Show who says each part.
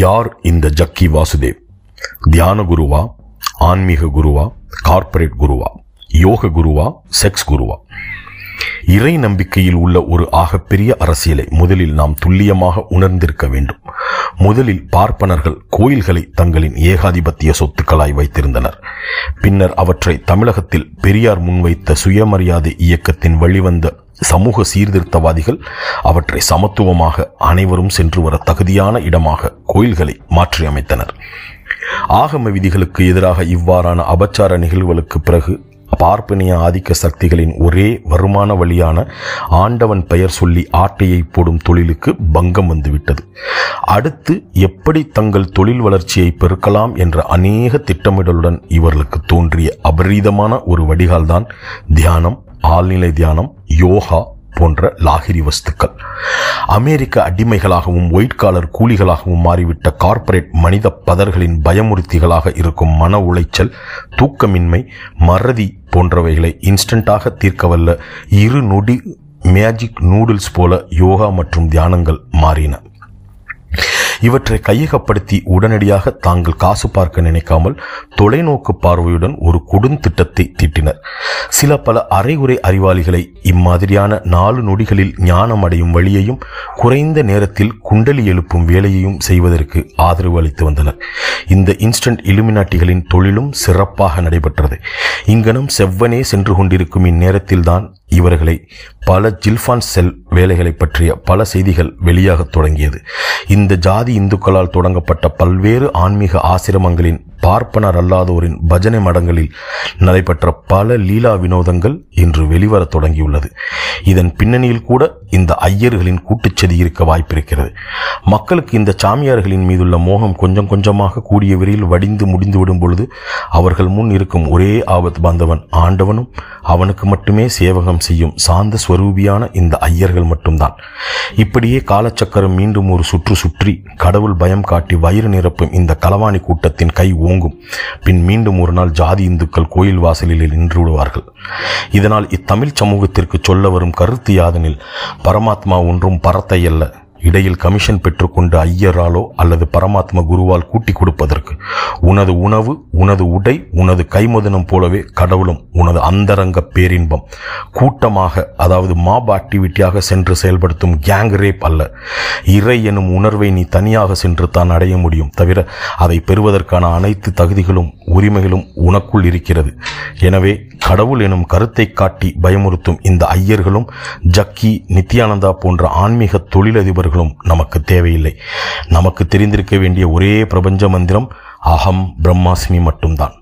Speaker 1: யார் இந்த ஜக்கி வாசுதேவ்? தியான குருவா ஆன்மீக குருவா கார்ப்பரேட் குருவா யோக குருவா செக்ஸ் குருவா? இறை நம்பிக்கையில் உள்ள ஒரு ஆகப்பெரிய அரசியலை முதலில் நாம் துல்லியமாக உணர்ந்திருக்க வேண்டும். முதலில் பார்ப்பனர்கள் கோயில்களை தங்களின் ஏகாதிபத்திய சொத்துக்களாய் வைத்திருந்தனர். பின்னர் அவற்றை தமிழகத்தில் பெரியார் முன்வைத்த சுயமரியாதை இயக்கத்தின் வழிவந்த சமூக சீர்திருத்தவாதிகள் அவற்றை சமத்துவமாக அனைவரும் சென்று வர தகுதியான இடமாக கோயில்களை மாற்றியமைத்தனர். ஆகம விதிகளுக்கு எதிராக இவ்வாறான அபச்சார நிகழ்வுகளுக்கு பிறகு பார்ப்பனிய ஆதிக்க சக்திகளின் ஒரே வருமான வழியான ஆண்டவன் பெயர் சொல்லி ஆட்டையை போடும் தொழிலுக்கு பங்கம் வந்துவிட்டது. அடுத்து எப்படி தங்கள் தொழில் வளர்ச்சியை பெருக்கலாம் என்ற அநேக திட்டமிடலுடன் இவர்களுக்கு தோன்றிய அபரீதமான ஒரு வடிகால்தான் தியானம் ஆழ்நிலை தியானம் யோகா போன்ற லாகிரி வஸ்துக்கள். அமெரிக்க அடிமைகளாகவும் ஒயிட் காலர் கூலிகளாகவும் மாறிவிட்ட கார்ப்பரேட் மனித பதர்களின் பயமுறுத்திகளாக இருக்கும் மன உளைச்சல் தூக்கமின்மை மறதி போன்றவைகளை இன்ஸ்டண்டாக தீர்க்கவல்ல இரு நொடி மேஜிக் நூடுல்ஸ் போல யோகா மற்றும் தியானங்கள் மாறின. இவற்றை கையகப்படுத்தி உடனடியாக தாங்கள் காசு பார்க்க நினைக்காமல் தொலைநோக்கு பார்வையுடன் ஒரு கொடுந்திட்டத்தை தீட்டினர். சில பல அரைகுறை அறிவாளிகளை இம்மாதிரியான நாலு நொடிகளில் ஞானம் அடையும் வழியையும் குறைந்த நேரத்தில் குண்டலி எழுப்பும் வேலையையும் செய்வதற்கு ஆதரவு அளித்து வந்தனர். இந்த இன்ஸ்டன்ட் இலுமினாட்டிகளின் தொழிலும் சிறப்பாக நடைபெற்றது. இங்கனம் செவ்வனே சென்று கொண்டிருக்கும் இந்நேரத்தில்தான் இவர்களை பல ஜில்ஃபான் செல் வேலைகளை பற்றிய பல செய்திகள் வெளியாக தொடங்கியது. இந்த ஜாதி இந்துக்களால் தொடங்கப்பட்ட பல்வேறு ஆன்மீக ஆசிரமங்களின் பார்ப்பனர் அல்லாதோரின் பஜனை மடங்களில் நடைபெற்ற பல லீலா வினோதங்கள் இன்று வெளிவரத் தொடங்கியுள்ளது. இதன் பின்னணியில் கூட இந்த ஐயர்களின் கூட்டுச்சதி இருக்க வாய்ப்பிருக்கிறது. மக்களுக்கு இந்த சாமியார்களின் மீதுள்ள மோகம் கொஞ்சம் கொஞ்சமாக கூடிய விரையில் வடிந்து முடிந்துவிடும் பொழுது அவர்கள் முன் இருக்கும் ஒரே ஆபத் பாந்தவன் ஆண்டவனும் அவனுக்கு மட்டுமே சேவகம் செய்யும் சாந்த ஸ்வரூபியான இந்த ஐயர்கள் மட்டும்தான். இப்படியே காலச்சக்கரம் மீண்டும் ஒரு சுற்று சுற்றி கடவுள் பயம் காட்டி வயிறு நிரப்பும் இந்த களவாணி கூட்டத்தின் கை ஓங்கும். பின் மீண்டும் ஒரு நாள் ஜாதி இந்துக்கள் கோயில் வாசலில் நின்று விடுவார்கள். இதனால் இத்தமிழ் சமூகத்திற்கு சொல்ல வரும் கருத்து யாதனில் பரமாத்மா ஒன்றும் பரத்தை அல்ல. இடையில் கமிஷன் பெற்றுக்கொண்டு ஐயராலோ அல்லது பரமாத்ம குருவால் கூட்டி கொடுப்பதற்கு உனது உணவு உனது உடை உனது கைமுதனம் போலவே கடவுளும் உனது அந்தரங்க பேரின்பம். கூட்டமாக அதாவது மாப் ஆக்டிவிட்டியாக சென்று செயல்படுத்தும் கேங் ரேப் அல்ல. இறை எனும் உணர்வை நீ தனியாக சென்று தான் அடைய முடியும் தவிர அதை பெறுவதற்கான அனைத்து தகுதிகளும் உரிமைகளும் உனக்குள் இருக்கிறது. எனவே கடவுள் எனும் கருத்தை காட்டி பயமுறுத்தும் இந்த ஐயர்களும் ஜக்கி நித்யானந்தா போன்ற ஆன்மீக தொழிலதிபர்களும் நமக்கு தேவையில்லை. நமக்கு தெரிந்திருக்க வேண்டிய ஒரே பிரபஞ்ச மந்திரம் அகம் பிரம்மாஸ்மி மட்டும்தான்.